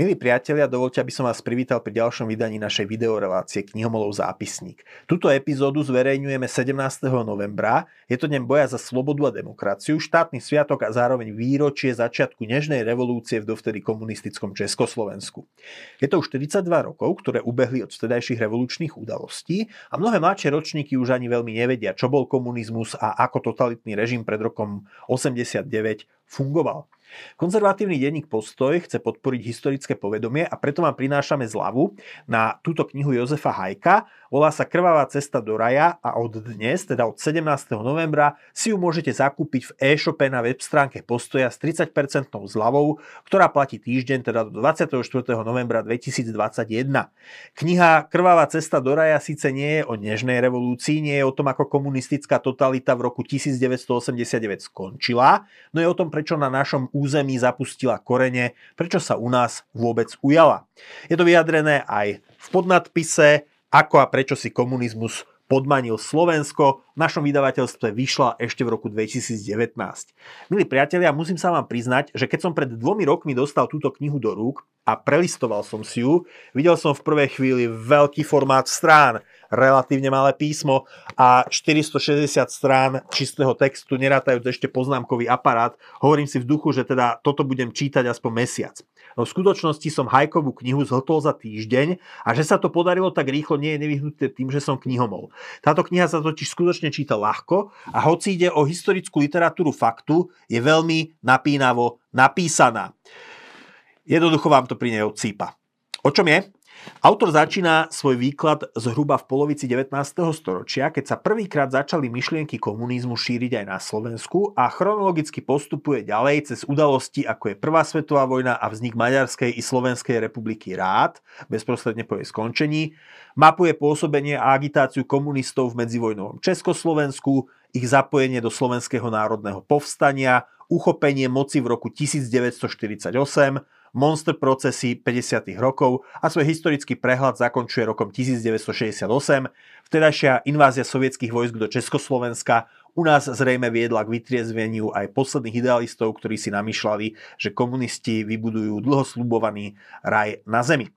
Milí priatelia, dovolte, aby som vás privítal pri ďalšom vydaní našej videorelácie Knihomolov zápisník. Tuto epizódu zverejňujeme 17. novembra. Je to deň boja za slobodu a demokraciu, štátny sviatok a zároveň výročie začiatku nežnej revolúcie v dovtedy komunistickom Československu. Je to už 42 rokov, ktoré ubehli od vtedajších revolučných udalostí a mnohé mladšie ročníky už ani veľmi nevedia, čo bol komunizmus a ako totalitný režim pred rokom 89 fungoval. Konzervatívny denník Postoj chce podporiť historické povedomie a preto vám prinášame zľavu na túto knihu Jozefa Hajka. Volá sa Krvavá cesta do raja a od dnes, teda od 17. novembra, si ju môžete zakúpiť v e-shope na web stránke Postoja s 30% zľavou, ktorá platí týždeň, teda do 24. novembra 2021. Kniha Krvavá cesta do raja síce nie je o nežnej revolúcii, nie je o tom, ako komunistická totalita v roku 1989 skončila, no je o tom, prečo na našom území zapustila korene, prečo sa u nás vôbec ujala. Je to vyjadrené aj v podnadpise, ako a prečo si komunizmus podmanil Slovensko. V našom vydavateľstve vyšla ešte v roku 2019. Milí priatelia, musím sa vám priznať, že keď som pred dvomi rokmi dostal túto knihu do rúk a prelistoval som si ju, videl som v prvej chvíli veľký formát strán, relatívne malé písmo a 460 strán čistého textu, nerátajúc ešte poznámkový aparát. Hovorím si v duchu, že teda toto budem čítať aspoň mesiac. No v skutočnosti som Hajkovú knihu zhltol za týždeň a že sa to podarilo tak rýchlo nie je nevyhnuté tým, že som knihomol. Táto kniha sa totiž skutočne číta ľahko a hoci ide o historickú literatúru faktu, je veľmi napínavo napísaná. Jednoducho vám to pri nej odsýpa. O čom je? Autor začína svoj výklad zhruba v polovici 19. storočia, keď sa prvýkrát začali myšlienky komunizmu šíriť aj na Slovensku a chronologicky postupuje ďalej cez udalosti ako je Prvá svetová vojna a vznik Maďarskej i Slovenskej republiky rád, bezprostredne po jej skončení, mapuje pôsobenie a agitáciu komunistov v medzivojnovom Československu, ich zapojenie do Slovenského národného povstania, uchopenie moci v roku 1948, monster procesy 50. rokov a svoj historický prehľad zakončuje rokom 1968. Vtedajšia invázia sovietských vojsk do Československa u nás zrejme viedla k vytriezveniu aj posledných idealistov, ktorí si namýšľali, že komunisti vybudujú dlhoslubovaný raj na zemi.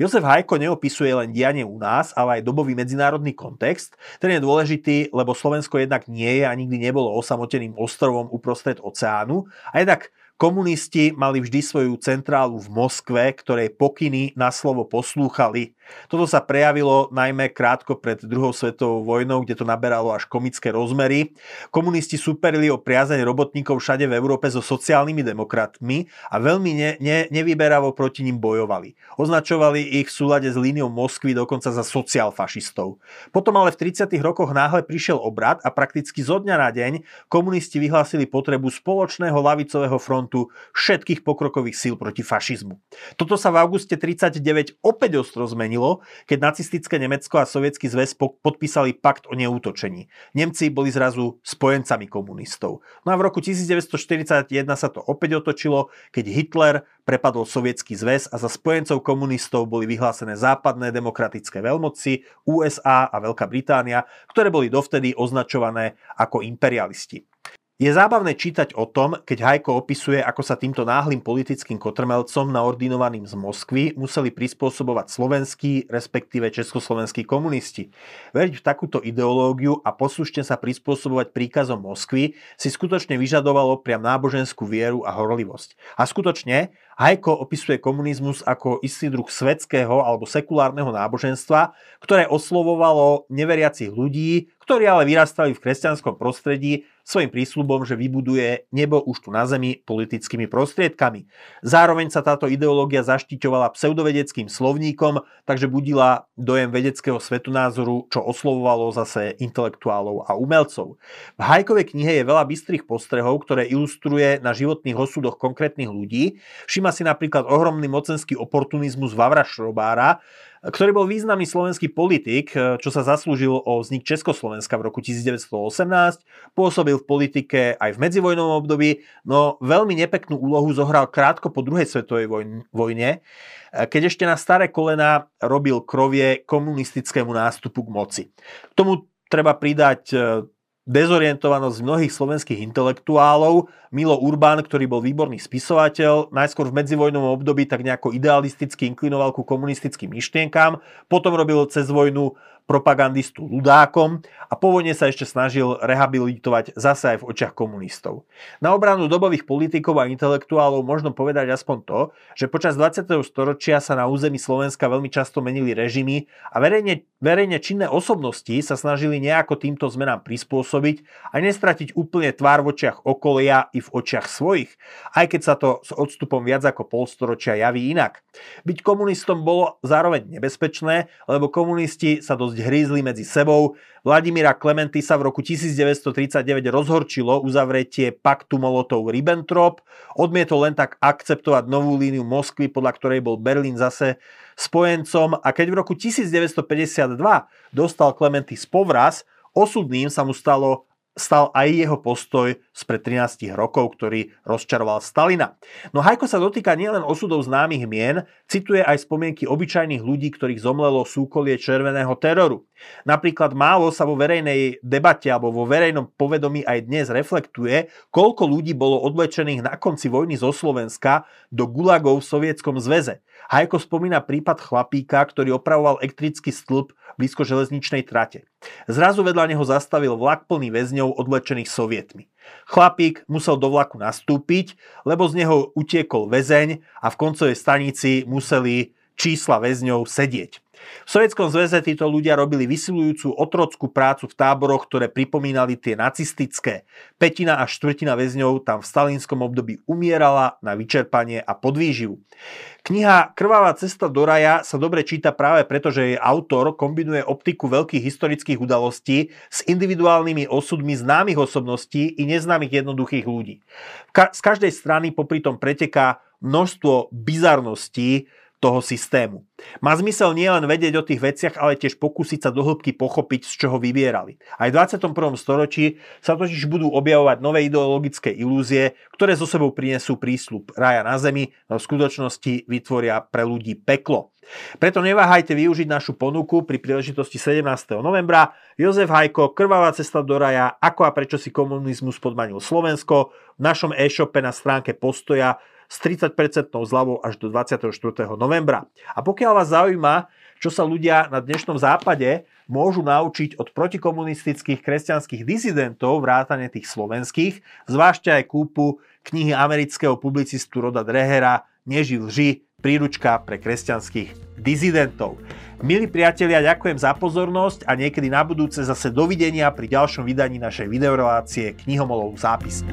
Jozef Hajko neopisuje len dianie u nás, ale aj dobový medzinárodný kontext. Ten je dôležitý, lebo Slovensko jednak nie je a nikdy nebolo osamoteným ostrovom uprostred oceánu a jednak Komunisti mali vždy svoju centrálu v Moskve, ktorej pokyny na slovo poslúchali. Toto sa prejavilo najmä krátko pred druhou svetovou vojnou, kde to naberalo až komické rozmery. Komunisti superili o priazeň robotníkov všade v Európe so sociálnymi demokratmi a veľmi ne, ne, nevyberavo proti ním bojovali. Označovali ich v súlade s líniou Moskvy dokonca za sociálfašistov. Potom ale v 30. rokoch náhle prišiel obrad a prakticky zo dňa na deň komunisti vyhlásili potrebu spoločného lavicového frontu frontu všetkých pokrokových síl proti fašizmu. Toto sa v auguste 39 opäť ostro zmenilo, keď nacistické Nemecko a Sovietský zväz podpísali pakt o neútočení. Nemci boli zrazu spojencami komunistov. No a v roku 1941 sa to opäť otočilo, keď Hitler prepadol Sovietský zväz a za spojencov komunistov boli vyhlásené západné demokratické veľmoci, USA a Veľká Británia, ktoré boli dovtedy označované ako imperialisti. Je zábavné čítať o tom, keď Hajko opisuje, ako sa týmto náhlým politickým kotrmelcom naordinovaným z Moskvy museli prispôsobovať slovenskí, respektíve československí komunisti. Veriť v takúto ideológiu a poslušne sa prispôsobovať príkazom Moskvy si skutočne vyžadovalo priam náboženskú vieru a horlivosť. A skutočne Hajko opisuje komunizmus ako istý druh svetského alebo sekulárneho náboženstva, ktoré oslovovalo neveriacich ľudí, ktorí ale vyrastali v kresťanskom prostredí svojim prísľubom, že vybuduje nebo už tu na zemi politickými prostriedkami. Zároveň sa táto ideológia zaštiťovala pseudovedeckým slovníkom, takže budila dojem vedeckého svetonázoru, čo oslovovalo zase intelektuálov a umelcov. V Hajkovej knihe je veľa bystrých postrehov, ktoré ilustruje na životných osudoch konkrétnych ľudí. Všima si napríklad ohromný mocenský oportunizmus Vavra Šrobára, ktorý bol významný slovenský politik, čo sa zaslúžil o vznik Československa v roku 1918, pôsobil v politike aj v medzivojnovom období, no veľmi nepeknú úlohu zohral krátko po druhej svetovej vojne, keď ešte na staré kolena robil krovie komunistickému nástupu k moci. K tomu treba pridať dezorientovanosť mnohých slovenských intelektuálov. Milo Urbán, ktorý bol výborný spisovateľ, najskôr v medzivojnovom období tak nejako idealisticky inklinoval ku komunistickým myšlienkám, potom robil cez vojnu propagandistu ľudákom a po vojne sa ešte snažil rehabilitovať zase aj v očiach komunistov. Na obranu dobových politikov a intelektuálov možno povedať aspoň to, že počas 20. storočia sa na území Slovenska veľmi často menili režimy a verejne, verejne činné osobnosti sa snažili nejako týmto zmenám prispôsobiť a nestratiť úplne tvár v očiach okolia i v očiach svojich, aj keď sa to s odstupom viac ako polstoročia javí inak. Byť komunistom bolo zároveň nebezpečné, lebo komunisti sa dosť hrízli medzi sebou. Vladimíra Klementy sa v roku 1939 rozhorčilo uzavretie paktu Molotov-Ribbentrop, odmietol len tak akceptovať novú líniu Moskvy, podľa ktorej bol Berlín zase spojencom a keď v roku 1952 dostal Klementy spovraz, osudným sa mu stalo stal aj jeho postoj spred 13 rokov, ktorý rozčaroval Stalina. No Hajko sa dotýka nielen osudov známych mien, cituje aj spomienky obyčajných ľudí, ktorých zomlelo súkolie červeného teroru. Napríklad málo sa vo verejnej debate alebo vo verejnom povedomí aj dnes reflektuje, koľko ľudí bolo odlečených na konci vojny zo Slovenska do gulagov v Sovietskom zväze. Hajko spomína prípad chlapíka, ktorý opravoval elektrický stĺp blízko železničnej trate. Zrazu vedľa neho zastavil vlak plný väzňov odlečených sovietmi. Chlapík musel do vlaku nastúpiť, lebo z neho utiekol väzeň a v koncovej stanici museli čísla väzňov sedieť. V Sovietskom zväze títo ľudia robili vysilujúcu otrockú prácu v táboroch, ktoré pripomínali tie nacistické. Petina až štvrtina väzňov tam v stalinskom období umierala na vyčerpanie a podvýživu. Kniha Krvavá cesta do raja sa dobre číta práve preto, že jej autor kombinuje optiku veľkých historických udalostí s individuálnymi osudmi známych osobností i neznámych jednoduchých ľudí. z každej strany popri tom preteká množstvo bizarností, toho systému. Má zmysel nielen vedieť o tých veciach, ale tiež pokúsiť sa dohlbky pochopiť, z čoho vyvierali. Aj v 21. storočí sa totiž budú objavovať nové ideologické ilúzie, ktoré zo sebou prinesú prísľub raja na zemi, no v skutočnosti vytvoria pre ľudí peklo. Preto neváhajte využiť našu ponuku pri príležitosti 17. novembra. Jozef Hajko, Krvavá cesta do raja, ako a prečo si komunizmus podmanil Slovensko. V našom e-shope na stránke Postoja s 30% zľavou až do 24. novembra. A pokiaľ vás zaujíma, čo sa ľudia na dnešnom západe môžu naučiť od protikomunistických kresťanských dizidentov, vrátane tých slovenských, zvážte aj kúpu knihy amerického publicistu Roda Drehera Neži lži, príručka pre kresťanských dizidentov. Milí priatelia, ďakujem za pozornosť a niekedy na budúce zase dovidenia pri ďalšom vydaní našej videorelácie Knihomolov zápis.